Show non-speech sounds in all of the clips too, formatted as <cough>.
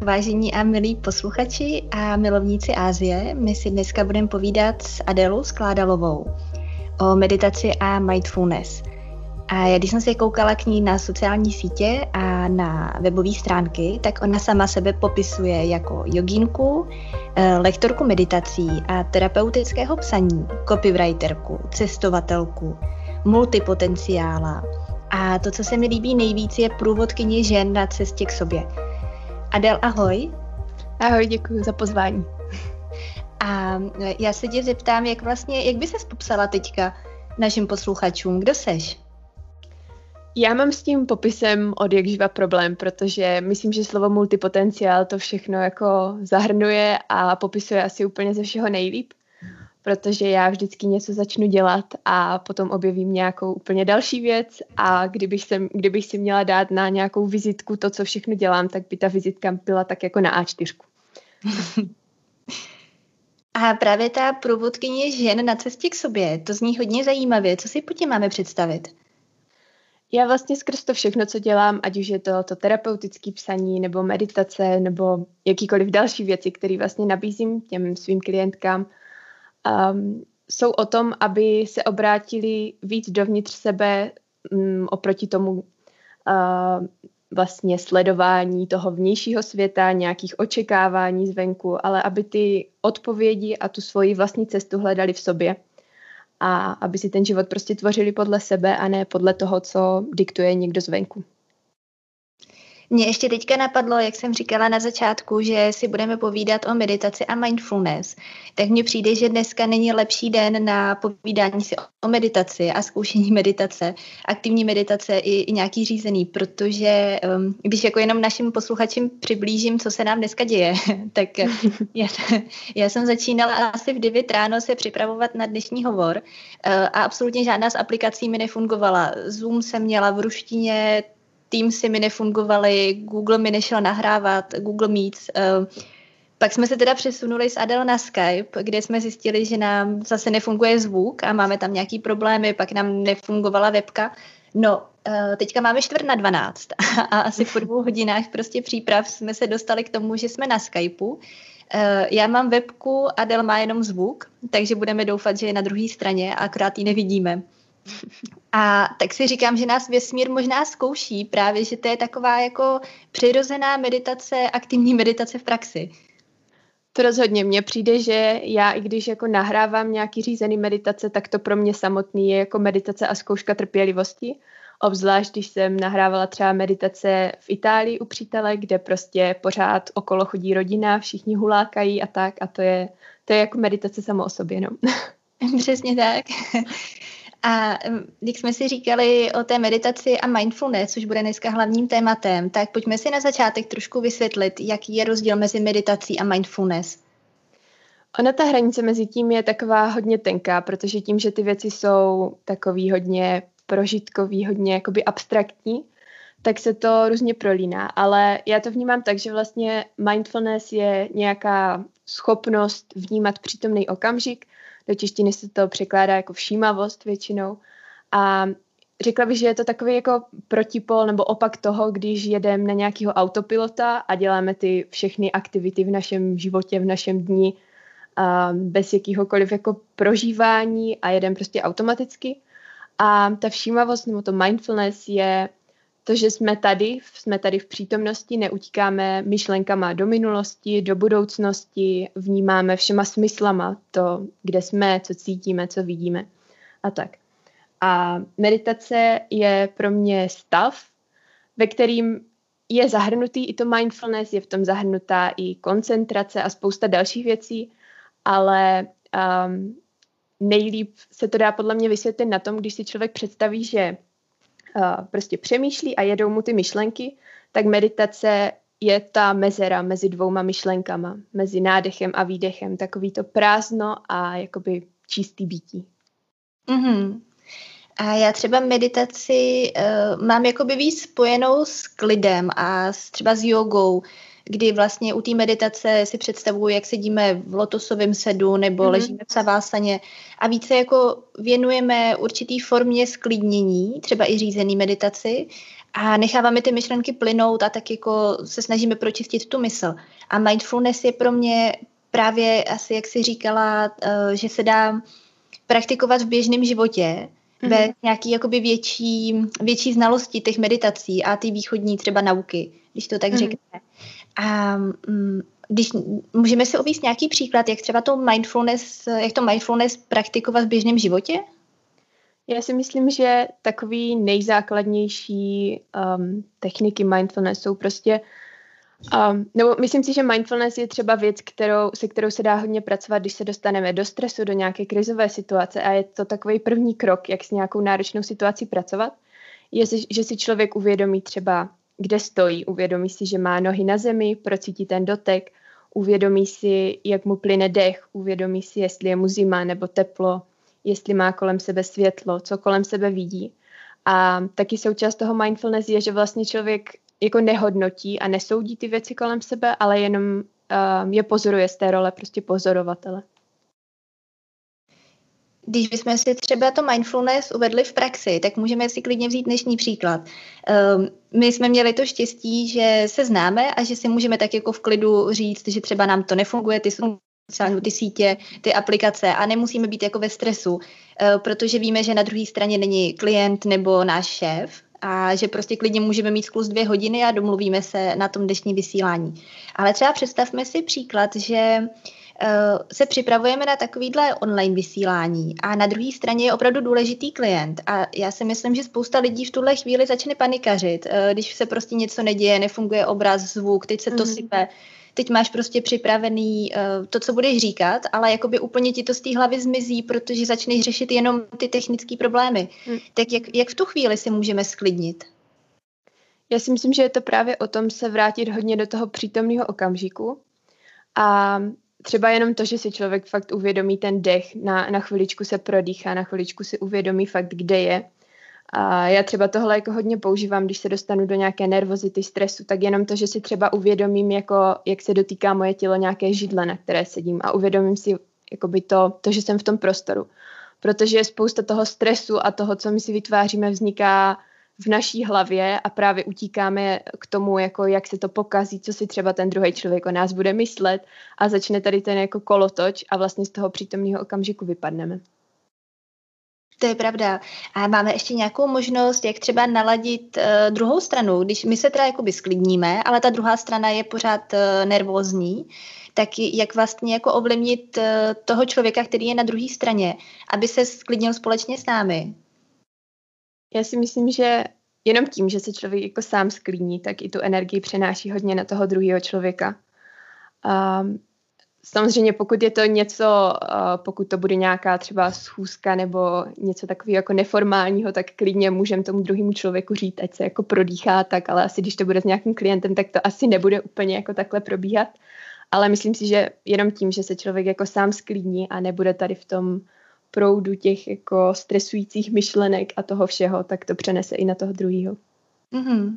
vážení a milí posluchači a milovníci Ázie. My si dneska budeme povídat s Adelou Skládalovou o meditaci a mindfulness. A já, když jsem se koukala k ní na sociální sítě a na webové stránky, tak ona sama sebe popisuje jako jogínku, eh, lektorku meditací a terapeutického psaní, copywriterku, cestovatelku, multipotenciála. A to, co se mi líbí nejvíc, je průvodkyně žen na cestě k sobě. Adel, ahoj. Ahoj, děkuji za pozvání. A já se tě zeptám, jak vlastně, jak by ses popsala teďka našim posluchačům? Kdo seš? Já mám s tím popisem od jak živa problém, protože myslím, že slovo multipotenciál to všechno jako zahrnuje a popisuje asi úplně ze všeho nejlíp protože já vždycky něco začnu dělat a potom objevím nějakou úplně další věc a kdybych, sem, kdybych si měla dát na nějakou vizitku to, co všechno dělám, tak by ta vizitka byla tak jako na A4. <laughs> A právě ta průvodkyně žen na cestě k sobě, to zní hodně zajímavě. Co si po tím máme představit? Já vlastně skrz to všechno, co dělám, ať už je to, to terapeutické psaní, nebo meditace, nebo jakýkoliv další věci, které vlastně nabízím těm svým klientkám, um, jsou o tom, aby se obrátili víc dovnitř sebe um, oproti tomu uh, vlastně sledování toho vnějšího světa, nějakých očekávání zvenku, ale aby ty odpovědi a tu svoji vlastní cestu hledali v sobě a aby si ten život prostě tvořili podle sebe a ne podle toho, co diktuje někdo zvenku. Mně ještě teďka napadlo, jak jsem říkala na začátku, že si budeme povídat o meditaci a mindfulness. Tak mně přijde, že dneska není lepší den na povídání si o meditaci a zkoušení <laughs> meditace, aktivní meditace i, i nějaký řízený, protože um, když jako jenom našim posluchačům přiblížím, co se nám dneska děje, <laughs> tak <laughs> já, já jsem začínala asi v 9 ráno se připravovat na dnešní hovor uh, a absolutně žádná z aplikací mi nefungovala. Zoom jsem měla v ruštině, Teamsy mi nefungovaly, Google mi nešel nahrávat, Google Meets. Uh, pak jsme se teda přesunuli s Adel na Skype, kde jsme zjistili, že nám zase nefunguje zvuk a máme tam nějaký problémy, pak nám nefungovala webka. No, uh, teďka máme čtvrt na 12 a asi po dvou hodinách prostě příprav jsme se dostali k tomu, že jsme na Skypeu. Uh, já mám webku, Adel má jenom zvuk, takže budeme doufat, že je na druhé straně, akorát ji nevidíme. A tak si říkám, že nás vesmír možná zkouší právě, že to je taková jako přirozená meditace, aktivní meditace v praxi. To rozhodně. Mně přijde, že já, i když jako nahrávám nějaký řízený meditace, tak to pro mě samotný je jako meditace a zkouška trpělivosti. Obzvlášť, když jsem nahrávala třeba meditace v Itálii u přítele, kde prostě pořád okolo chodí rodina, všichni hulákají a tak. A to je, to je jako meditace samo o sobě, no. <laughs> Přesně tak. A jak jsme si říkali o té meditaci a mindfulness, což bude dneska hlavním tématem, tak pojďme si na začátek trošku vysvětlit, jaký je rozdíl mezi meditací a mindfulness. Ona ta hranice mezi tím je taková hodně tenká, protože tím, že ty věci jsou takový hodně prožitkový, hodně jakoby abstraktní, tak se to různě prolíná. Ale já to vnímám tak, že vlastně mindfulness je nějaká schopnost vnímat přítomný okamžik, do češtiny se to překládá jako všímavost většinou. A řekla bych, že je to takový jako protipol nebo opak toho, když jedeme na nějakého autopilota a děláme ty všechny aktivity v našem životě, v našem dni bez jakýhokoliv jako prožívání a jedeme prostě automaticky. A ta všímavost nebo to mindfulness je to, že jsme tady, jsme tady v přítomnosti, neutíkáme myšlenkama do minulosti, do budoucnosti, vnímáme všema smyslama to, kde jsme, co cítíme, co vidíme a tak. A meditace je pro mě stav, ve kterým je zahrnutý i to mindfulness, je v tom zahrnutá i koncentrace a spousta dalších věcí, ale um, nejlíp se to dá podle mě vysvětlit na tom, když si člověk představí, že prostě přemýšlí a jedou mu ty myšlenky, tak meditace je ta mezera mezi dvouma myšlenkama, mezi nádechem a výdechem, takový to prázdno a jakoby čistý bytí. Mm-hmm. A já třeba meditaci uh, mám jakoby víc spojenou s klidem a s, třeba s jogou. Kdy vlastně u té meditace si představuju, jak sedíme v lotosovém sedu nebo mm-hmm. ležíme v savásaně a více jako věnujeme určitý formě sklidnění, třeba i řízený meditaci a necháváme ty myšlenky plynout a tak jako se snažíme pročistit tu mysl. A mindfulness je pro mě právě asi, jak si říkala, uh, že se dá praktikovat v běžném životě, mm-hmm. bez nějaký jakoby větší, větší znalosti těch meditací a ty východní třeba nauky, když to tak mm-hmm. řekne. A um, když můžeme si ovíst nějaký příklad, jak třeba to mindfulness, jak to mindfulness praktikovat v běžném životě? Já si myslím, že takový nejzákladnější um, techniky mindfulness jsou prostě Um, nebo myslím si, že mindfulness je třeba věc, kterou, se kterou se dá hodně pracovat, když se dostaneme do stresu, do nějaké krizové situace a je to takový první krok, jak s nějakou náročnou situací pracovat, je, že si člověk uvědomí třeba, kde stojí, uvědomí si, že má nohy na zemi, procítí ten dotek, uvědomí si, jak mu plyne dech, uvědomí si, jestli je mu zima nebo teplo, jestli má kolem sebe světlo, co kolem sebe vidí. A taky součást toho mindfulness je, že vlastně člověk jako nehodnotí a nesoudí ty věci kolem sebe, ale jenom uh, je pozoruje z té role prostě pozorovatele. Když bychom si třeba to mindfulness uvedli v praxi, tak můžeme si klidně vzít dnešní příklad. Um, my jsme měli to štěstí, že se známe a že si můžeme tak jako v klidu říct, že třeba nám to nefunguje, ty ty sítě, ty aplikace a nemusíme být jako ve stresu, uh, protože víme, že na druhé straně není klient nebo náš šéf, a že prostě klidně můžeme mít sklus dvě hodiny a domluvíme se na tom dnešní vysílání. Ale třeba představme si příklad, že uh, se připravujeme na takovýhle online vysílání a na druhé straně je opravdu důležitý klient a já si myslím, že spousta lidí v tuhle chvíli začne panikařit, uh, když se prostě něco neděje, nefunguje obraz, zvuk, teď se to mm-hmm. sype, teď máš prostě připravený uh, to, co budeš říkat, ale jakoby úplně ti to z té hlavy zmizí, protože začneš řešit jenom ty technické problémy. Hmm. Tak jak, jak v tu chvíli si můžeme sklidnit? Já si myslím, že je to právě o tom se vrátit hodně do toho přítomného okamžiku a třeba jenom to, že si člověk fakt uvědomí ten dech, na, na chviličku se prodýchá, na chviličku si uvědomí fakt, kde je a já třeba tohle jako hodně používám, když se dostanu do nějaké nervozity, stresu, tak jenom to, že si třeba uvědomím, jako, jak se dotýká moje tělo nějaké židle, na které sedím a uvědomím si jakoby to, to, že jsem v tom prostoru. Protože spousta toho stresu a toho, co my si vytváříme, vzniká v naší hlavě a právě utíkáme k tomu, jako jak se to pokazí, co si třeba ten druhý člověk o nás bude myslet a začne tady ten jako kolotoč a vlastně z toho přítomného okamžiku vypadneme. To je pravda. A máme ještě nějakou možnost, jak třeba naladit uh, druhou stranu, když my se teda jakoby sklidníme, ale ta druhá strana je pořád uh, nervózní, tak jak vlastně jako ovlivnit uh, toho člověka, který je na druhé straně, aby se sklidnil společně s námi? Já si myslím, že jenom tím, že se člověk jako sám sklidní, tak i tu energii přenáší hodně na toho druhého člověka. Um, Samozřejmě pokud je to něco, pokud to bude nějaká třeba schůzka nebo něco takového jako neformálního, tak klidně můžeme tomu druhému člověku říct, ať se jako prodýchá tak, ale asi když to bude s nějakým klientem, tak to asi nebude úplně jako takhle probíhat. Ale myslím si, že jenom tím, že se člověk jako sám sklidní a nebude tady v tom proudu těch jako stresujících myšlenek a toho všeho, tak to přenese i na toho druhého. Mm-hmm.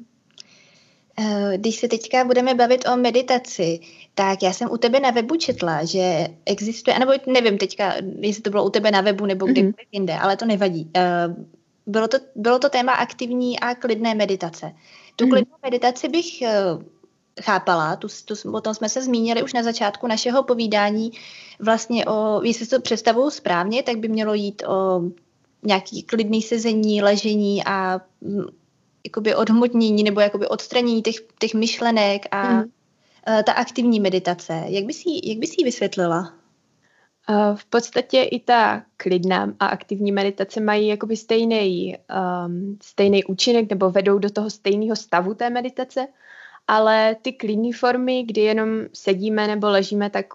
Eh, když se teďka budeme bavit o meditaci, tak já jsem u tebe na webu četla, že existuje, nebo nevím teďka, jestli to bylo u tebe na webu nebo kde mm-hmm. jinde, ale to nevadí. Eh, bylo to, bylo to téma aktivní a klidné meditace. Tu mm-hmm. klidnou meditaci bych eh, chápala, tu, tu, o tom jsme se zmínili už na začátku našeho povídání, vlastně o, jestli to představuju správně, tak by mělo jít o nějaký klidný sezení, ležení a mm, jakoby odhmotnění nebo jakoby odstranění těch, těch myšlenek a mm. ta aktivní meditace. Jak bys jí, jak bys jí vysvětlila? Uh, v podstatě i ta klidná a aktivní meditace mají jakoby stejný, um, stejný účinek nebo vedou do toho stejného stavu té meditace, ale ty klidné formy, kdy jenom sedíme nebo ležíme, tak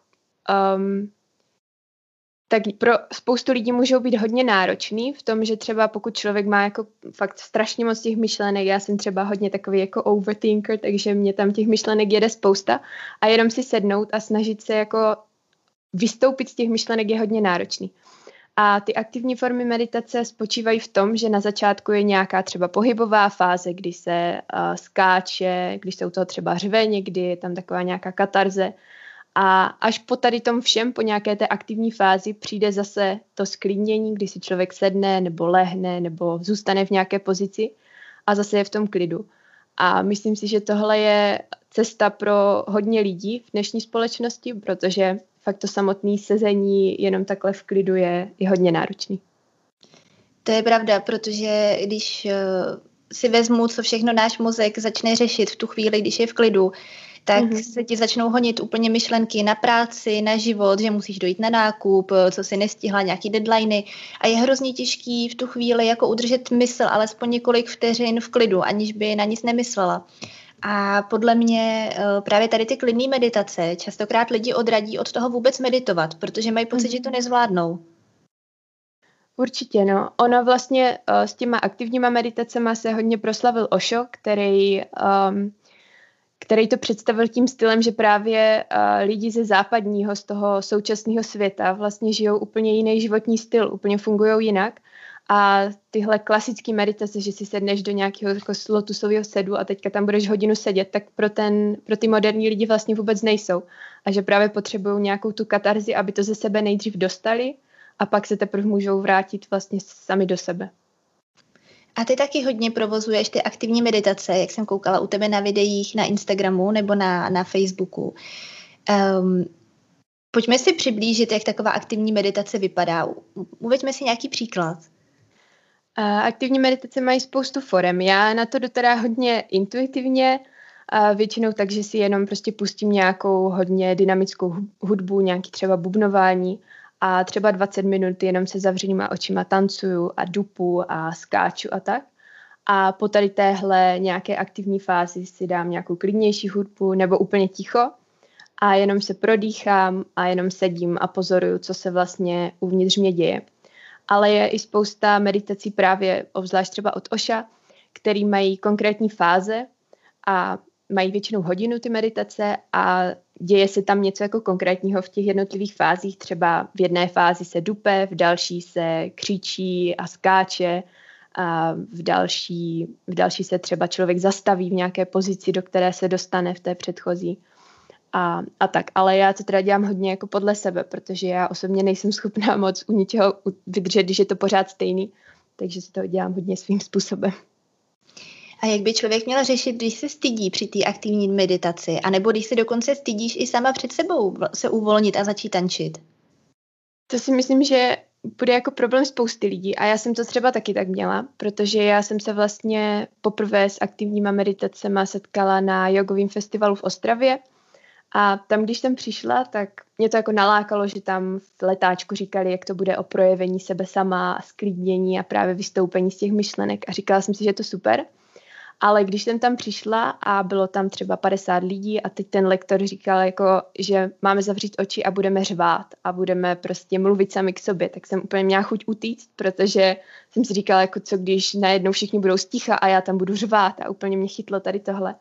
um, tak pro spoustu lidí můžou být hodně náročný v tom, že třeba pokud člověk má jako fakt strašně moc těch myšlenek, já jsem třeba hodně takový jako overthinker, takže mě tam těch myšlenek jede spousta a jenom si sednout a snažit se jako vystoupit z těch myšlenek je hodně náročný. A ty aktivní formy meditace spočívají v tom, že na začátku je nějaká třeba pohybová fáze, kdy se uh, skáče, když se u toho třeba řve někdy, je tam taková nějaká katarze. A až po tady tom všem, po nějaké té aktivní fázi, přijde zase to sklidnění, kdy si člověk sedne nebo lehne nebo zůstane v nějaké pozici a zase je v tom klidu. A myslím si, že tohle je cesta pro hodně lidí v dnešní společnosti, protože fakt to samotné sezení jenom takhle v klidu je, je hodně náročný. To je pravda, protože když uh, si vezmu, co všechno náš mozek začne řešit v tu chvíli, když je v klidu, tak mm-hmm. se ti začnou honit úplně myšlenky na práci, na život, že musíš dojít na nákup, co si nestihla, nějaký deadliny a je hrozně těžký v tu chvíli jako udržet mysl alespoň několik vteřin v klidu, aniž by na nic nemyslela. A podle mě eh, právě tady ty klidné meditace častokrát lidi odradí od toho vůbec meditovat, protože mají pocit, že to nezvládnou. Určitě, no. Ono vlastně uh, s těma aktivníma meditacemi se hodně proslavil Osho, který um, který to představil tím stylem, že právě uh, lidi ze západního, z toho současného světa vlastně žijou úplně jiný životní styl, úplně fungují jinak. A tyhle klasické meditace, že si sedneš do nějakého jako lotusového sedu a teďka tam budeš hodinu sedět, tak pro, ten, pro ty moderní lidi vlastně vůbec nejsou. A že právě potřebují nějakou tu katarzi, aby to ze sebe nejdřív dostali a pak se teprve můžou vrátit vlastně sami do sebe. A ty taky hodně provozuješ ty aktivní meditace, jak jsem koukala u tebe na videích na Instagramu nebo na, na Facebooku. Um, pojďme si přiblížit, jak taková aktivní meditace vypadá. Uveďme si nějaký příklad. Aktivní meditace mají spoustu forem. Já na to teda hodně intuitivně, většinou tak, že si jenom prostě pustím nějakou hodně dynamickou hudbu, nějaký třeba bubnování a třeba 20 minut jenom se zavřenýma očima tancuju a dupu a skáču a tak. A po tady téhle nějaké aktivní fázi si dám nějakou klidnější hudbu nebo úplně ticho a jenom se prodýchám a jenom sedím a pozoruju, co se vlastně uvnitř mě děje. Ale je i spousta meditací právě, obzvlášť třeba od Oša, který mají konkrétní fáze a mají většinou hodinu ty meditace a děje se tam něco jako konkrétního v těch jednotlivých fázích. Třeba v jedné fázi se dupe, v další se křičí a skáče, a v další, v další se třeba člověk zastaví v nějaké pozici, do které se dostane v té předchozí. A, a tak, ale já to teda dělám hodně jako podle sebe, protože já osobně nejsem schopná <laughs> moc u ničeho vydržet, když je to pořád stejný, takže si to dělám hodně svým způsobem. A jak by člověk měl řešit, když se stydí při té aktivní meditaci, anebo když se dokonce stydíš i sama před sebou se uvolnit a začít tančit? To si myslím, že bude jako problém spousty lidí a já jsem to třeba taky tak měla, protože já jsem se vlastně poprvé s aktivníma meditacemi setkala na jogovém festivalu v Ostravě a tam, když jsem přišla, tak mě to jako nalákalo, že tam v letáčku říkali, jak to bude o projevení sebe sama sklidnění a právě vystoupení z těch myšlenek a říkala jsem si, že je to super. Ale když jsem tam přišla a bylo tam třeba 50 lidí a teď ten lektor říkal, jako, že máme zavřít oči a budeme řvát a budeme prostě mluvit sami k sobě, tak jsem úplně měla chuť utíct, protože jsem si říkala, jako co když najednou všichni budou sticha a já tam budu řvát a úplně mě chytlo tady tohle.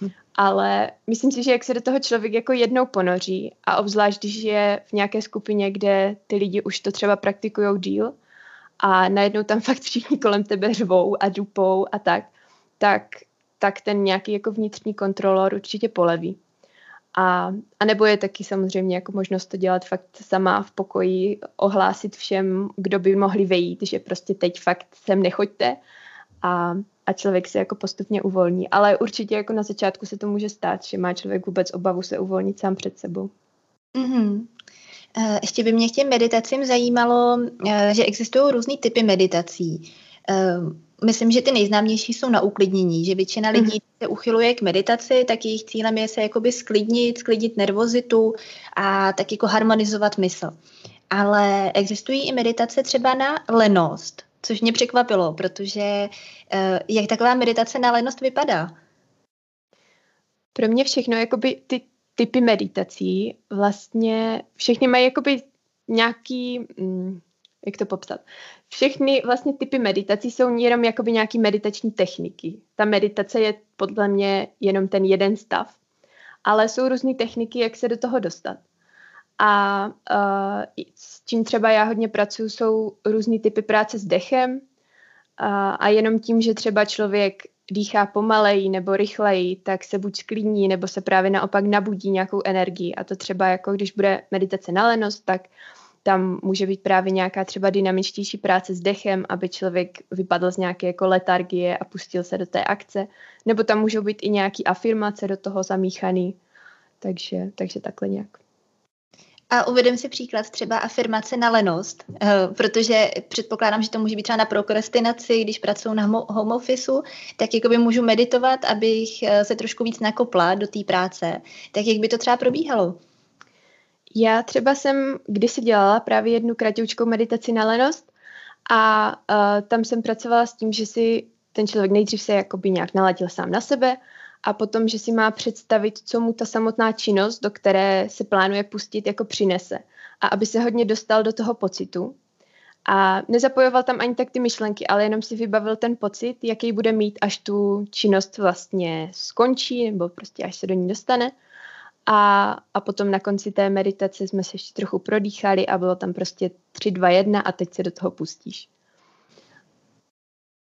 Hm. Ale myslím si, že jak se do toho člověk jako jednou ponoří a obzvlášť, když je v nějaké skupině, kde ty lidi už to třeba praktikují díl a najednou tam <laughs> fakt všichni kolem tebe řvou a dupou a tak, tak, tak ten nějaký jako vnitřní kontrolor určitě poleví. A, a nebo je taky samozřejmě jako možnost to dělat fakt sama v pokoji, ohlásit všem, kdo by mohli vejít, že prostě teď fakt sem nechoďte a, a člověk se jako postupně uvolní. Ale určitě jako na začátku se to může stát, že má člověk vůbec obavu se uvolnit sám před sebou. Mm-hmm. Ještě by mě k těm meditacím zajímalo, eh, že existují různý typy meditací. Eh, myslím, že ty nejznámější jsou na uklidnění, že většina lidí se uchyluje k meditaci, tak jejich cílem je se jakoby sklidnit, sklidnit nervozitu a tak jako harmonizovat mysl. Ale existují i meditace třeba na lenost, což mě překvapilo, protože uh, jak taková meditace na lenost vypadá? Pro mě všechno, jakoby ty typy meditací, vlastně všechny mají jakoby nějaký, mm, jak to popsat, všechny vlastně typy meditací jsou jenom jakoby nějaký meditační techniky. Ta meditace je podle mě jenom ten jeden stav, ale jsou různé techniky, jak se do toho dostat. A uh, s čím třeba já hodně pracuji, jsou různý typy práce s dechem a, a jenom tím, že třeba člověk dýchá pomaleji nebo rychleji, tak se buď sklíní, nebo se právě naopak nabudí nějakou energii. A to třeba jako když bude meditace na lenost, tak tam může být právě nějaká třeba dynamičtější práce s dechem, aby člověk vypadl z nějaké jako letargie a pustil se do té akce. Nebo tam můžou být i nějaký afirmace do toho zamíchaný. Takže, takže takhle nějak. A uvedem si příklad třeba afirmace na lenost, eh, protože předpokládám, že to může být třeba na prokrastinaci, když pracuji na home office, tak jakoby můžu meditovat, abych eh, se trošku víc nakopla do té práce. Tak jak by to třeba probíhalo? Já třeba jsem kdysi dělala právě jednu kratěvčkou meditaci na lenost a uh, tam jsem pracovala s tím, že si ten člověk nejdřív se jakoby nějak naladil sám na sebe a potom, že si má představit, co mu ta samotná činnost, do které se plánuje pustit, jako přinese. A aby se hodně dostal do toho pocitu. A nezapojoval tam ani tak ty myšlenky, ale jenom si vybavil ten pocit, jaký bude mít, až tu činnost vlastně skončí, nebo prostě až se do ní dostane. A, a potom na konci té meditace jsme se ještě trochu prodýchali a bylo tam prostě 3, 2, 1 a teď se do toho pustíš.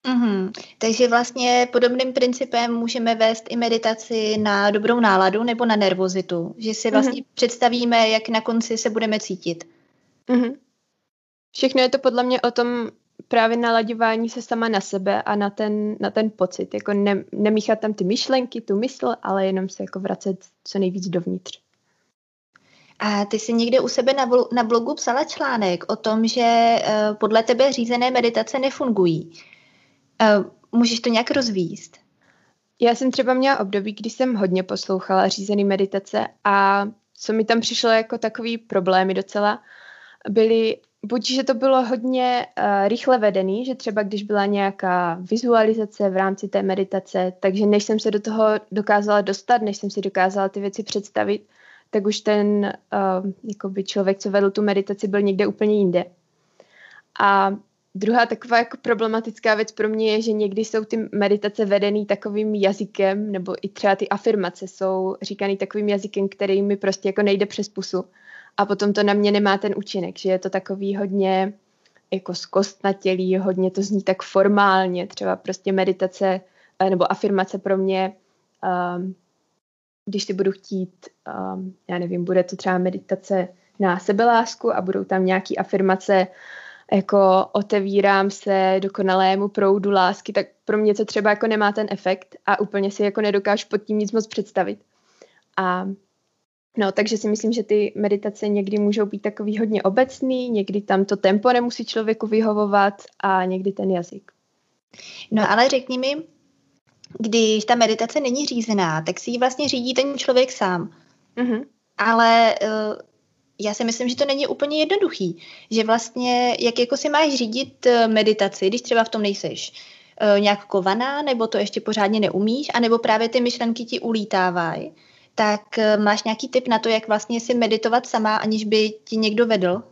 Mm-hmm. Takže vlastně podobným principem můžeme vést i meditaci na dobrou náladu nebo na nervozitu, že si vlastně mm-hmm. představíme, jak na konci se budeme cítit. Mm-hmm. Všechno je to podle mě o tom právě nalaďování se sama na sebe a na ten, na ten pocit. Jako ne, nemíchat tam ty myšlenky, tu mysl, ale jenom se jako vracet co nejvíc dovnitř. A ty jsi někde u sebe na, na blogu psala článek o tom, že uh, podle tebe řízené meditace nefungují. Uh, můžeš to nějak rozvíst? Já jsem třeba měla období, kdy jsem hodně poslouchala řízený meditace a co mi tam přišlo jako takový problémy docela, byly buď, že to bylo hodně uh, rychle vedený, že třeba když byla nějaká vizualizace v rámci té meditace, takže než jsem se do toho dokázala dostat, než jsem si dokázala ty věci představit, tak už ten uh, jakoby člověk, co vedl tu meditaci, byl někde úplně jinde. A druhá taková jako problematická věc pro mě je, že někdy jsou ty meditace vedený takovým jazykem, nebo i třeba ty afirmace jsou říkaný takovým jazykem, který mi prostě jako nejde přes pusu a potom to na mě nemá ten účinek, že je to takový hodně jako zkostnatělý, hodně to zní tak formálně, třeba prostě meditace eh, nebo afirmace pro mě, um, když si budu chtít, um, já nevím, bude to třeba meditace na sebelásku a budou tam nějaký afirmace, jako otevírám se dokonalému proudu lásky, tak pro mě to třeba jako nemá ten efekt a úplně si jako nedokážu pod tím nic moc představit. A No, takže si myslím, že ty meditace někdy můžou být takový hodně obecný, někdy tam to tempo nemusí člověku vyhovovat a někdy ten jazyk. No ale řekni mi, když ta meditace není řízená, tak si ji vlastně řídí ten člověk sám. Mm-hmm. Ale uh, já si myslím, že to není úplně jednoduchý. Že vlastně, jak jako si máš řídit uh, meditaci, když třeba v tom nejseš uh, nějak kovaná, nebo to ještě pořádně neumíš, anebo právě ty myšlenky ti ulítávají tak eh, máš nějaký tip na to, jak vlastně si meditovat sama, aniž by ti někdo vedl?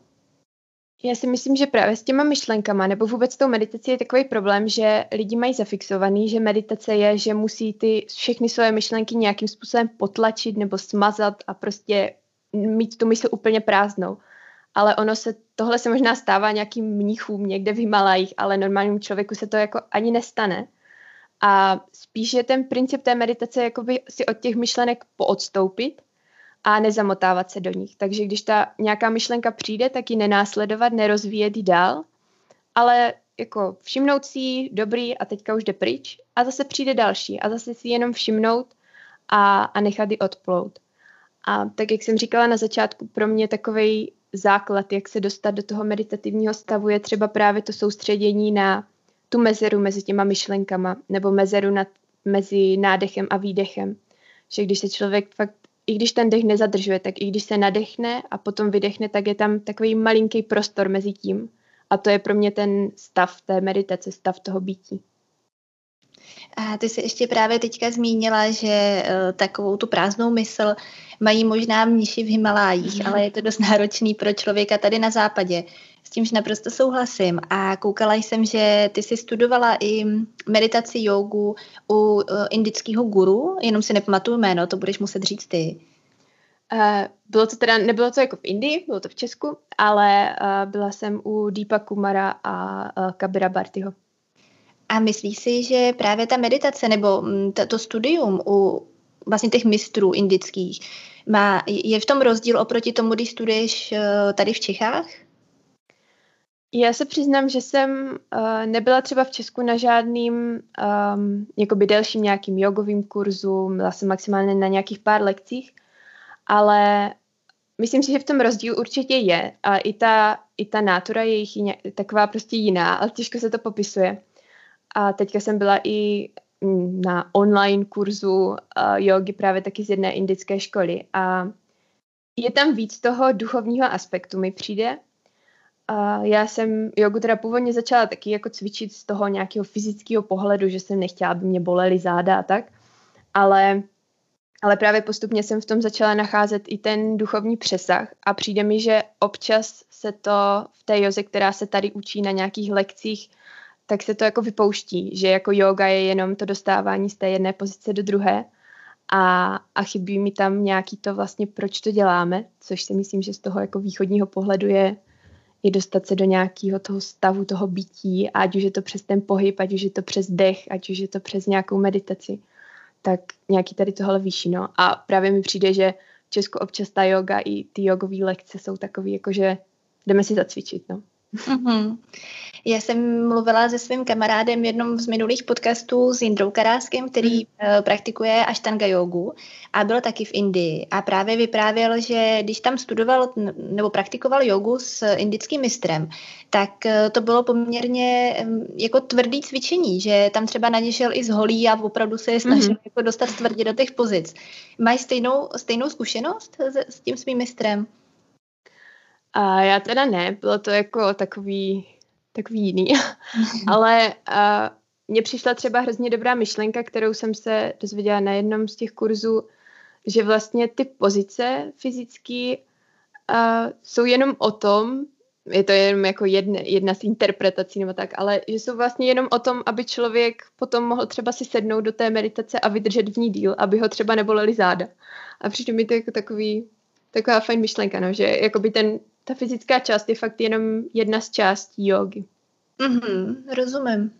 Já si myslím, že právě s těma myšlenkama nebo vůbec tou meditací je takový problém, že lidi mají zafixovaný, že meditace je, že musí ty všechny své myšlenky nějakým způsobem potlačit nebo smazat a prostě mít tu mysl úplně prázdnou. Ale ono se, tohle se možná stává nějakým mnichům někde v Himalajích, ale normálnímu člověku se to jako ani nestane. A spíš je ten princip té meditace jakoby si od těch myšlenek poodstoupit a nezamotávat se do nich. Takže když ta nějaká myšlenka přijde, tak ji nenásledovat, nerozvíjet ji dál, ale jako všimnout si dobrý a teďka už jde pryč a zase přijde další a zase si jenom všimnout a, a nechat ji odplout. A tak, jak jsem říkala na začátku, pro mě takový základ, jak se dostat do toho meditativního stavu, je třeba právě to soustředění na tu mezeru mezi těma myšlenkama nebo mezeru nad, mezi nádechem a výdechem. Že když se člověk fakt, i když ten dech nezadržuje, tak i když se nadechne a potom vydechne, tak je tam takový malinký prostor mezi tím. A to je pro mě ten stav té meditace, stav toho bytí. A ty jsi ještě právě teďka zmínila, že uh, takovou tu prázdnou mysl mají možná mniši v Himalájích, mm. ale je to dost náročný pro člověka tady na západě. S tímž naprosto souhlasím. A koukala jsem, že ty jsi studovala i meditaci jogu u uh, indického guru, jenom si nepamatuju jméno, to budeš muset říct ty. Uh, bylo to teda, nebylo to jako v Indii, bylo to v Česku, ale uh, byla jsem u Deepa Kumara a uh, Kabira Bartyho. A myslíš si, že právě ta meditace nebo mm, to studium u vlastně těch mistrů indických má, je v tom rozdíl oproti tomu, když studuješ tady v Čechách? Já se přiznám, že jsem uh, nebyla třeba v Česku na žádným um, jakoby delším nějakým jogovým kurzu, byla jsem maximálně na nějakých pár lekcích, ale myslím si, že v tom rozdíl určitě je a i ta, i ta nátura je jich taková prostě jiná, ale těžko se to popisuje. A teďka jsem byla i mm, na online kurzu uh, jogy právě taky z jedné indické školy a je tam víc toho duchovního aspektu, mi přijde, a já jsem jogu teda původně začala taky jako cvičit z toho nějakého fyzického pohledu, že jsem nechtěla, aby mě bolely záda a tak, ale, ale právě postupně jsem v tom začala nacházet i ten duchovní přesah a přijde mi, že občas se to v té joze, která se tady učí na nějakých lekcích, tak se to jako vypouští, že jako yoga je jenom to dostávání z té jedné pozice do druhé a, a chybí mi tam nějaký to vlastně, proč to děláme, což si myslím, že z toho jako východního pohledu je je dostat se do nějakého toho stavu, toho bytí, ať už je to přes ten pohyb, ať už je to přes dech, ať už je to přes nějakou meditaci, tak nějaký tady tohle výši, no. A právě mi přijde, že v Česku občas ta yoga i ty jogové lekce jsou takový, jakože jdeme si zacvičit, no. Mm-hmm. Já jsem mluvila se svým kamarádem jednom z minulých podcastů s Jindrou Karáskem, který mm. uh, praktikuje Ashtanga jogu a byl taky v Indii. A právě vyprávěl, že když tam studoval nebo praktikoval jogu s indickým mistrem, tak uh, to bylo poměrně um, jako tvrdý cvičení, že tam třeba na ně šel i z holí a opravdu se je snažil mm. jako dostat tvrdě do těch pozic. Máš stejnou, stejnou zkušenost s, s tím svým mistrem? A já teda ne, bylo to jako takový, takový jiný. <laughs> Ale a, mně přišla třeba hrozně dobrá myšlenka, kterou jsem se dozvěděla na jednom z těch kurzů, že vlastně ty pozice fyzické jsou jenom o tom, je to jenom jako jedna, jedna z interpretací nebo tak, ale že jsou vlastně jenom o tom, aby člověk potom mohl třeba si sednout do té meditace a vydržet v ní díl, aby ho třeba neboleli záda. A přijde mi to jako takový, taková fajn myšlenka, no, že jakoby ten ta fyzická část je fakt jenom jedna z částí jogy. Mm-hmm, rozumím.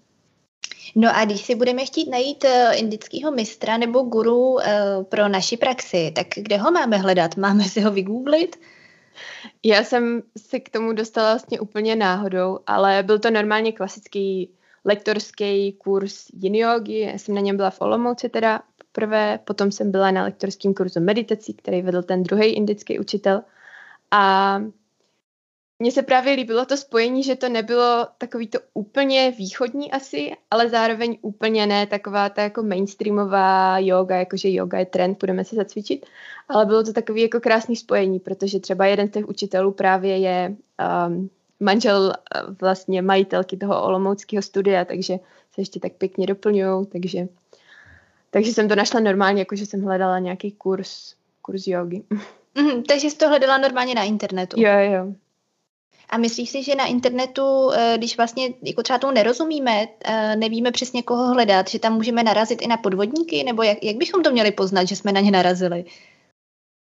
No a když si budeme chtít najít uh, indického mistra nebo guru uh, pro naši praxi, tak kde ho máme hledat? Máme si ho vygooglit? Já jsem se k tomu dostala vlastně úplně náhodou, ale byl to normálně klasický lektorský kurz yin yogi. Já jsem na něm byla v Olomouci teda poprvé, potom jsem byla na lektorském kurzu meditací, který vedl ten druhý indický učitel. A mně se právě líbilo to spojení, že to nebylo takový to úplně východní asi, ale zároveň úplně ne taková ta jako mainstreamová yoga, jakože yoga je trend, budeme se zacvičit, ale bylo to takový jako krásný spojení, protože třeba jeden z těch učitelů právě je um, manžel uh, vlastně majitelky toho olomouckého studia, takže se ještě tak pěkně doplňují, takže, takže jsem to našla normálně, jakože jsem hledala nějaký kurz, kurz jogy. Mm, takže jsi to hledala normálně na internetu. Jo, jo. A myslíš si, že na internetu, eh, když vlastně jako třeba tomu nerozumíme, eh, nevíme přesně koho hledat, že tam můžeme narazit i na podvodníky, nebo jak, jak bychom to měli poznat, že jsme na ně narazili?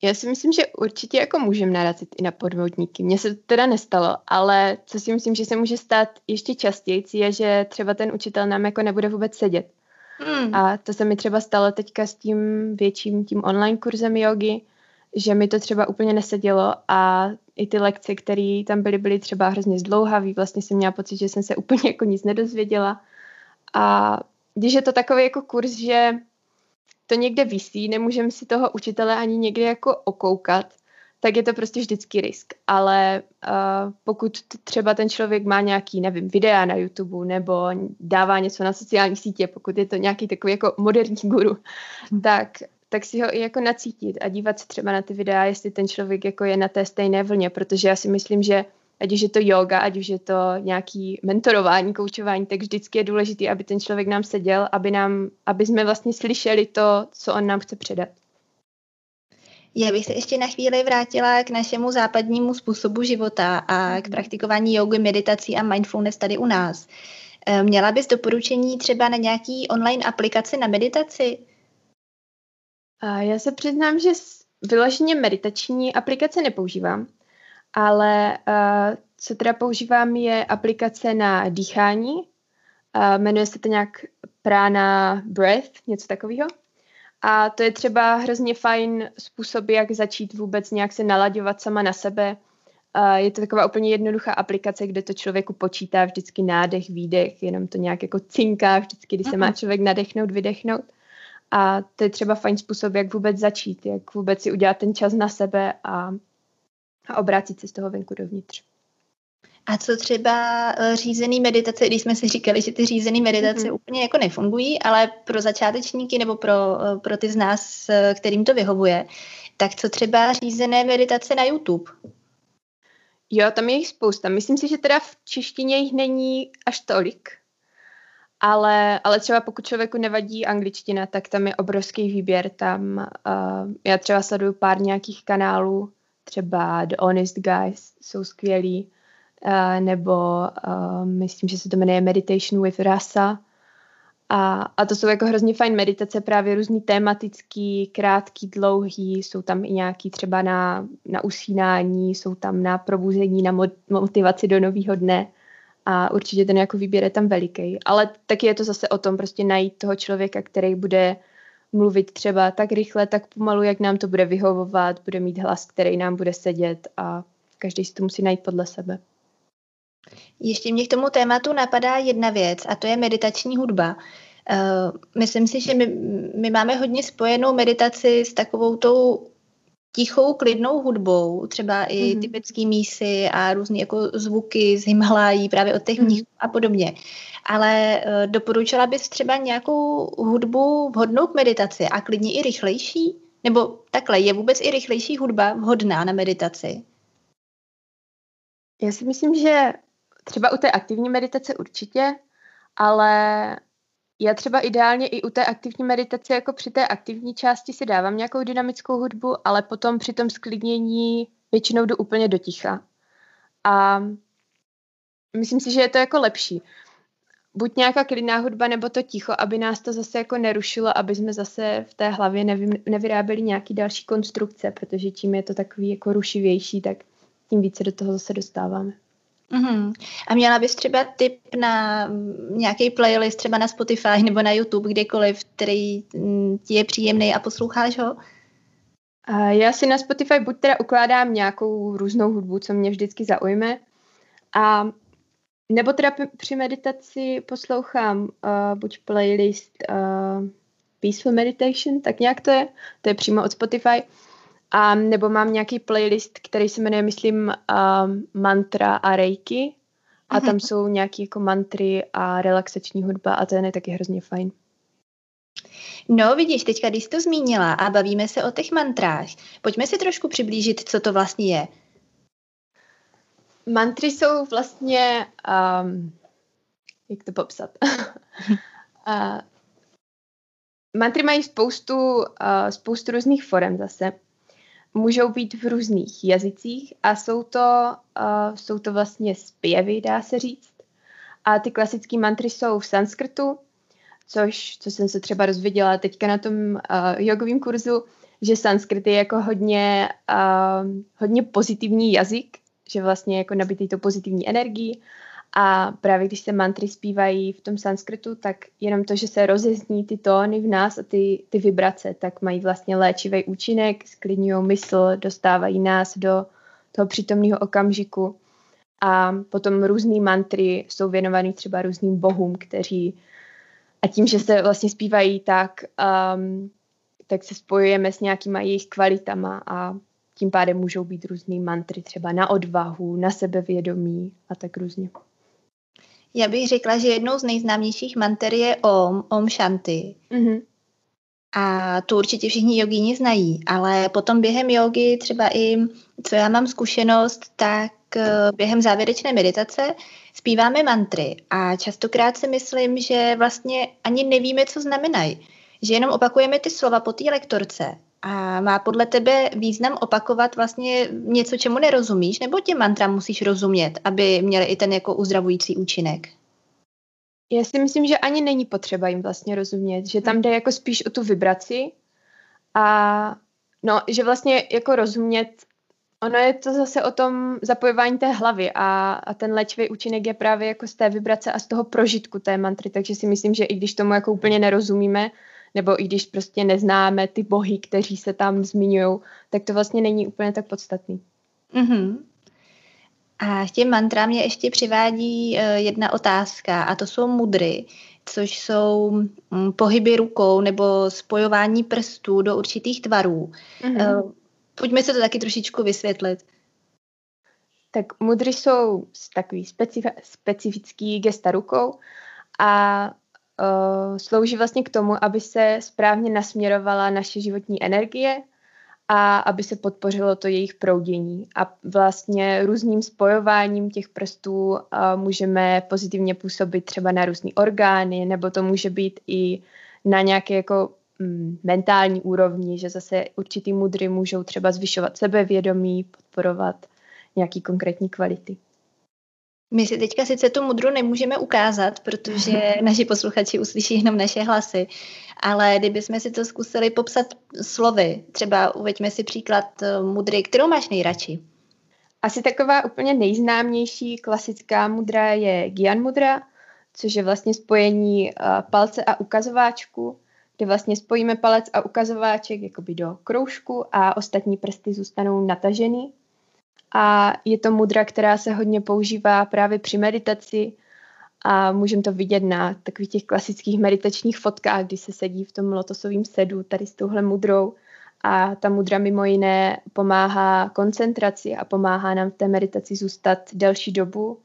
Já si myslím, že určitě jako můžeme narazit i na podvodníky. Mně se to teda nestalo, ale co si myslím, že se může stát ještě častěji, je, že třeba ten učitel nám jako nebude vůbec sedět. Hmm. A to se mi třeba stalo teďka s tím větším tím online kurzem jogy, že mi to třeba úplně nesedělo a i ty lekce, které tam byly, byly třeba hrozně zdlouhavý. Vlastně jsem měla pocit, že jsem se <laughs> úplně jako nic nedozvěděla. A když je to takový jako kurz, že to někde vysí, nemůžeme si toho učitele ani někde jako okoukat, tak je to prostě vždycky risk. Ale uh, pokud třeba ten člověk má nějaký, nevím, videa na YouTube nebo dává něco na sociální sítě, pokud je to nějaký takový jako moderní guru, hmm. tak tak si ho i jako nacítit a dívat se třeba na ty videa, jestli ten člověk jako je na té stejné vlně, protože já si myslím, že ať už je to yoga, ať už je to nějaký mentorování, koučování, tak vždycky je důležité, aby ten člověk nám seděl, aby, nám, aby jsme vlastně slyšeli to, co on nám chce předat. Já bych se ještě na chvíli vrátila k našemu západnímu způsobu života a k mhm. praktikování jogy, meditací a mindfulness tady u nás. Eh, měla bys doporučení třeba na nějaký online aplikaci na meditaci? A já se přiznám, že vyloženě meditační aplikace nepoužívám, ale uh, co teda používám je aplikace na dýchání. Uh, jmenuje se to nějak Prana Breath, něco takového. A to je třeba hrozně fajn způsob, jak začít vůbec nějak se nalaďovat sama na sebe. Uh, je to taková úplně jednoduchá aplikace, kde to člověku počítá vždycky nádech, výdech, jenom to nějak jako cinká vždycky, když se má člověk nadechnout, vydechnout. A to je třeba fajn způsob, jak vůbec začít, jak vůbec si udělat ten čas na sebe a, a obrátit se z toho venku dovnitř. A co třeba eh, řízený meditace, když jsme si říkali, že ty řízený meditace mm-hmm. úplně jako nefungují, ale pro začátečníky nebo pro, eh, pro ty z nás, eh, kterým to vyhovuje, tak co třeba řízené meditace na YouTube? Jo, tam je jich spousta. Myslím si, že teda v češtině jich není až tolik. Ale, ale třeba pokud člověku nevadí angličtina, tak tam je obrovský výběr. Tam uh, já třeba sleduju pár nějakých kanálů, třeba The Honest Guys jsou skvělí, uh, nebo uh, myslím, že se to jmenuje Meditation with Rasa. A, a to jsou jako hrozně fajn meditace, právě různý tematický, krátký, dlouhý, jsou tam i nějaký třeba na, na usínání, jsou tam na probuzení, na motivaci do nového dne a určitě ten jako výběr je tam veliký. Ale taky je to zase o tom prostě najít toho člověka, který bude mluvit třeba tak rychle, tak pomalu, jak nám to bude vyhovovat, bude mít hlas, který nám bude sedět a každý si to musí najít podle sebe. Ještě mě k tomu tématu napadá jedna věc a to je meditační hudba. Uh, myslím si, že my, my máme hodně spojenou meditaci s takovou tou tichou, klidnou hudbou, třeba i mm-hmm. tibetský mísy a různé jako zvuky z Himalají, právě od těch mm-hmm. a podobně. Ale uh, doporučila bys třeba nějakou hudbu vhodnou k meditaci a klidně i rychlejší? Nebo takhle, je vůbec i rychlejší hudba vhodná na meditaci? Já si myslím, že třeba u té aktivní meditace určitě, ale já třeba ideálně i u té aktivní meditace, jako při té aktivní části si dávám nějakou dynamickou hudbu, ale potom při tom sklidnění většinou jdu úplně do ticha. A myslím si, že je to jako lepší. Buď nějaká klidná hudba, nebo to ticho, aby nás to zase jako nerušilo, aby jsme zase v té hlavě nevy, nevyráběli nějaký další konstrukce, protože tím je to takový jako rušivější, tak tím více do toho zase dostáváme. Mm-hmm. A měla bys třeba tip na nějaký playlist, třeba na Spotify nebo na YouTube, kdekoliv, který mm, ti je příjemný a posloucháš ho? Já si na Spotify buď teda ukládám nějakou různou hudbu, co mě vždycky zaujme, a nebo teda při meditaci poslouchám uh, buď playlist uh, Peaceful Meditation, tak nějak to je, to je přímo od Spotify, a nebo mám nějaký playlist, který se jmenuje, myslím, uh, Mantra a Reiki. A mm-hmm. tam jsou nějaké jako mantry a relaxační hudba a ten je taky hrozně fajn. No vidíš, teďka když jsi to zmínila a bavíme se o těch mantrách, pojďme si trošku přiblížit, co to vlastně je. Mantry jsou vlastně, um, jak to popsat? <laughs> uh, mantry mají spoustu, uh, spoustu různých forem zase můžou být v různých jazycích a jsou to, uh, jsou to vlastně zpěvy, dá se říct. A ty klasické mantry jsou v sanskrtu, což, co jsem se třeba rozviděla teďka na tom uh, jogovém kurzu, že sanskrt je jako hodně, uh, hodně pozitivní jazyk, že vlastně jako nabitý to pozitivní energii a právě když se mantry zpívají v tom sanskritu, tak jenom to, že se rozezní ty tóny v nás a ty, ty vibrace, tak mají vlastně léčivý účinek, sklidňují mysl, dostávají nás do toho přítomného okamžiku. A potom různé mantry jsou věnované třeba různým bohům, kteří a tím, že se vlastně zpívají tak, um, tak se spojujeme s nějakýma jejich kvalitama a tím pádem můžou být různý mantry třeba na odvahu, na sebevědomí a tak různě. Já bych řekla, že jednou z nejznámějších manter je Om, Om Shanti. Mm-hmm. A to určitě všichni jogíni znají, ale potom během jogy, třeba i co já mám zkušenost, tak eh, během závěrečné meditace zpíváme mantry a častokrát si myslím, že vlastně ani nevíme, co znamenají. Že jenom opakujeme ty slova po té lektorce a má podle tebe význam opakovat vlastně něco, čemu nerozumíš, nebo těm mantrám musíš rozumět, aby měly i ten jako uzdravující účinek? Já si myslím, že ani není potřeba jim vlastně rozumět, že tam jde jako spíš o tu vibraci a no, že vlastně jako rozumět, ono je to zase o tom zapojování té hlavy a, a ten léčivý účinek je právě jako z té vibrace a z toho prožitku té mantry, takže si myslím, že i když tomu jako úplně nerozumíme, nebo i když prostě neznáme ty bohy, kteří se tam zmiňují, tak to vlastně není úplně tak podstatný. Mm-hmm. A k těm mantrám mě ještě přivádí uh, jedna otázka a to jsou mudry, což jsou um, pohyby rukou nebo spojování prstů do určitých tvarů. Mm-hmm. Pojďme se to taky trošičku vysvětlit. Tak mudry jsou takový specif- specifický gesta rukou a uh, slouží vlastně k tomu, aby se správně nasměrovala naše životní energie a aby se podpořilo to jejich proudění. A vlastně různým spojováním těch prstů uh, můžeme pozitivně působit třeba na různé orgány, nebo to může být i na nějaké jako mm, mentální úrovni, že zase určitý mudry můžou třeba zvyšovat sebevědomí, podporovat nějaký konkrétní kvality. My si teďka sice tu mudru nemůžeme ukázat, protože <laughs> naši posluchači uslyší jenom naše hlasy, ale kdybychom si to zkusili popsat slovy, třeba uveďme si příklad eh, mudry, kterou máš nejradši? Asi taková úplně nejznámější klasická mudra je Gyan mudra, což je vlastně spojení uh, palce a ukazováčku, kde vlastně spojíme palec a ukazováček jakoby do kroužku a ostatní prsty zůstanou natažený a je to mudra, která se hodně používá právě při meditaci a můžeme to vidět na takových těch klasických meditačních fotkách, kdy se sedí v tom lotosovém sedu tady s touhle mudrou a ta mudra mimo jiné pomáhá koncentraci a pomáhá nám v té meditaci zůstat delší dobu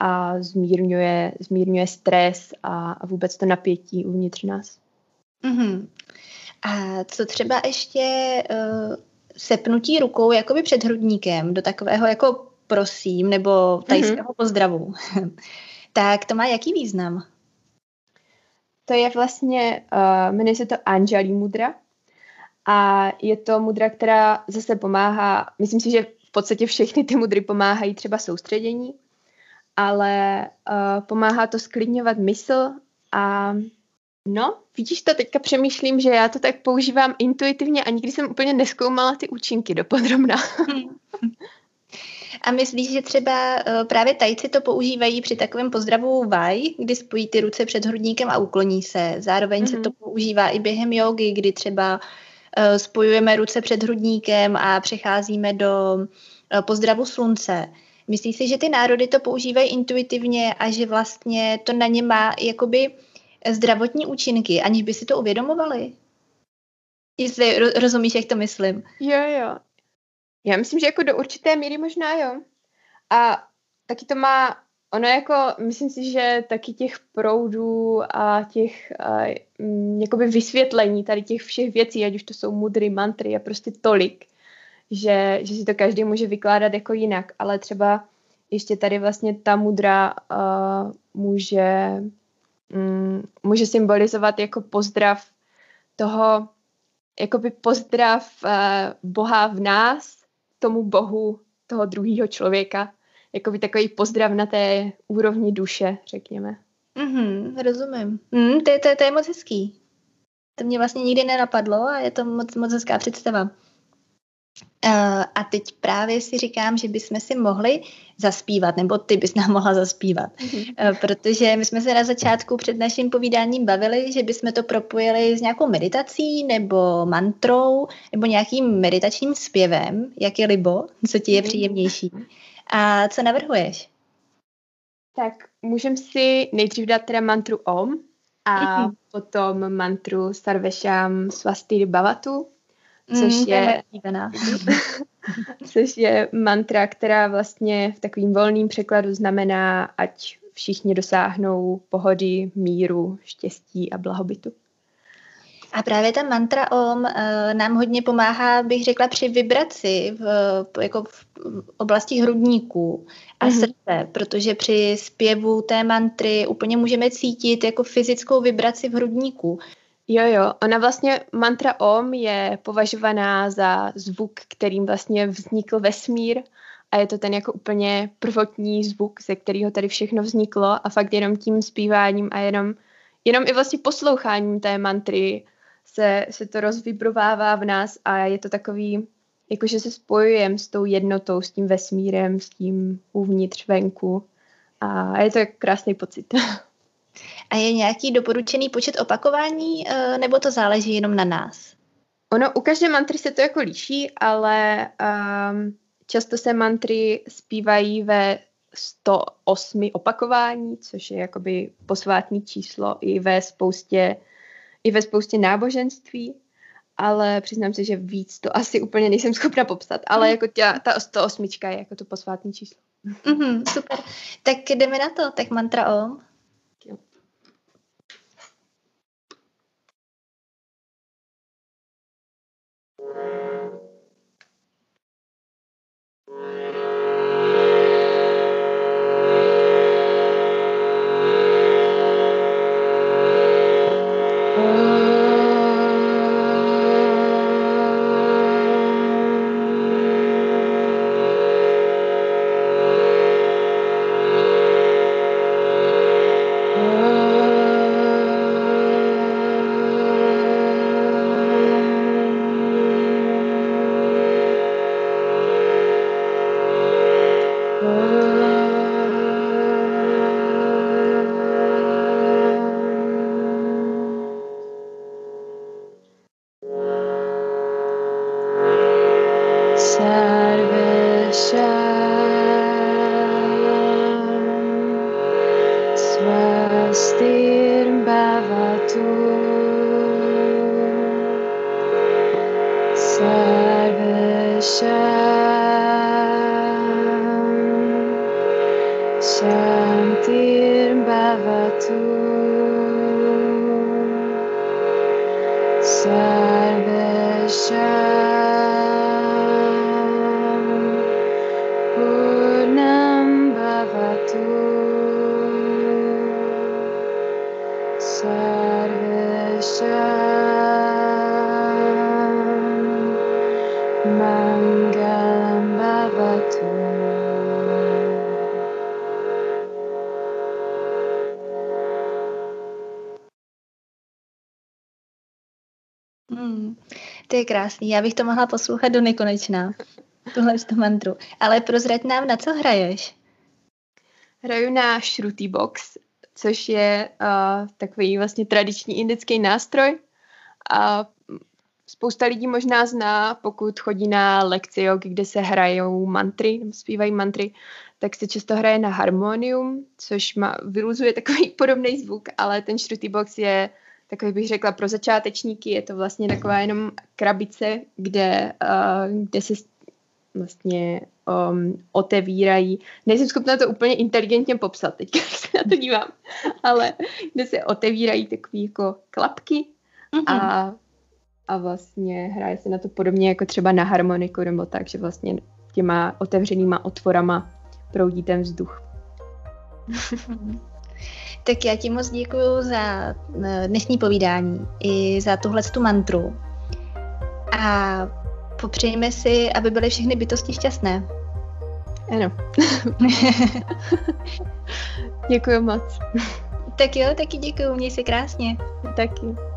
a zmírňuje, zmírňuje stres a, a vůbec to napětí uvnitř nás. Mm-hmm. A co třeba ještě uh sepnutí rukou jakoby před hrudníkem do takového jako prosím nebo tajského mm-hmm. pozdravu, <laughs> tak to má jaký význam? To je vlastně, uh, jmenuje se to Anjali mudra a je to mudra, která zase pomáhá, myslím si, že v podstatě všechny ty mudry pomáhají třeba soustředění, ale uh, pomáhá to sklidňovat mysl a No, vidíš to, teďka přemýšlím, že já to tak používám intuitivně a nikdy jsem úplně neskoumala ty účinky dopodrobna. A myslíš, že třeba uh, právě tajci to používají při takovém pozdravu vaj, kdy spojí ty ruce před hrudníkem a ukloní se. Zároveň mm-hmm. se to mhm. používá i během jogy, kdy třeba uh, spojujeme ruce před hrudníkem a přecházíme do uh, pozdravu slunce. Myslíš si, že ty národy to používají intuitivně a že vlastně to na ně má jakoby zdravotní účinky, aniž by si to uvědomovali? Jestli rozumíš, jak to myslím. Jo, jo. Já myslím, že jako do určité míry možná jo. A taky to má, ono jako, myslím si, že taky těch proudů a těch a, m, mm, jakoby vysvětlení tady těch všech věcí, ať už to jsou mudry, mantry, je prostě tolik, že, že si to každý může vykládat jako jinak, ale třeba ještě tady vlastně ta mudra uh, může mm, může symbolizovat jako pozdrav toho, jakoby pozdrav uh, Boha v nás, tomu Bohu toho druhého člověka, jakoby takový pozdrav na té úrovni duše, řekněme. Mm-hmm, rozumím. Mm, to, to, to je moc hezký. To mě vlastně nikdy nenapadlo a je to moc, moc hezká představa. Uh, a teď právě si říkám, že bychom si mohli zaspívat, nebo ty bys nám mohla zaspívat. Mm-hmm. Protože my jsme se na začátku před naším povídáním bavili, že bychom to propojili s nějakou meditací, nebo mantrou, nebo nějakým meditačním zpěvem, jak je libo, co ti je mhm. příjemnější. A co navrhuješ? Tak můžeme si nejdřív dát teda mantru Om a mm-hmm. potom mantru Sarvesham Swastiri Bhavatu což mm, je, <laughs> což je mantra, která vlastně v takovým volným překladu znamená, ať všichni dosáhnou pohody, míru, štěstí a blahobytu. A právě ta mantra OM uh, nám hodně pomáhá, bych řekla, při vibraci v, jako v oblasti hrudníků a mm-hmm. srdce, protože při zpěvu té mantry úplně můžeme cítit jako fyzickou vibraci v hrudníku. Jo, jo. Ona vlastně, mantra OM je považovaná za zvuk, kterým vlastně vznikl vesmír a je to ten jako úplně prvotní zvuk, ze kterého tady všechno vzniklo a fakt jenom tím zpíváním a jenom, jenom i vlastně posloucháním té mantry se, se to rozvibrovává v nás a je to takový, jakože se spojujeme s tou jednotou, s tím vesmírem, s tím uvnitř venku a je to krásný pocit. <laughs> A je nějaký doporučený počet opakování, eh, nebo to záleží jenom na nás? Ono, u každé mantry se to jako liší, ale um, často se mantry zpívají ve 108 opakování, což je jakoby posvátný číslo i ve spoustě, i ve spoustě náboženství, ale přiznám se, že víc to asi úplně nejsem schopna popsat, ale jako tě, ta 108 je jako to posvátný číslo. Mm-hmm, super. Tak jdeme na to, tak mantra OM. To je krásný, já bych to mohla poslouchat do nekonečna, tuhle mantru. Ale prozrať nám, na co hraješ? Hraju na Shruti Box, což je uh, takový vlastně tradiční indický nástroj. A spousta lidí možná zná, pokud chodí na lekci kde se hrajou mantry, zpívají mantry, tak se často hraje na harmonium, což má, vyluzuje takový <laughs> podobný zvuk, ale ten Shruti Box je takový bych řekla pro začátečníky, je to vlastně taková jenom krabice, kde, uh, kde se vlastně um, otevírají. Nejsem schopna to úplně inteligentně popsat, teď <laughs> jak se na to dívám, ale kde se otevírají takové jako klapky mm-hmm. a, a vlastně hraje se na to podobně jako třeba na harmoniku nebo tak, že vlastně těma otevřenýma otvorama proudí ten vzduch. <laughs> Tak já ti moc děkuji za eh, dnešní povídání i za tuhle tu mantru. A popřejme si, aby byly všechny bytosti šťastné. Ano. <laughs> děkuji moc. Tak jo, taky děkuji, měj se krásně. Taky.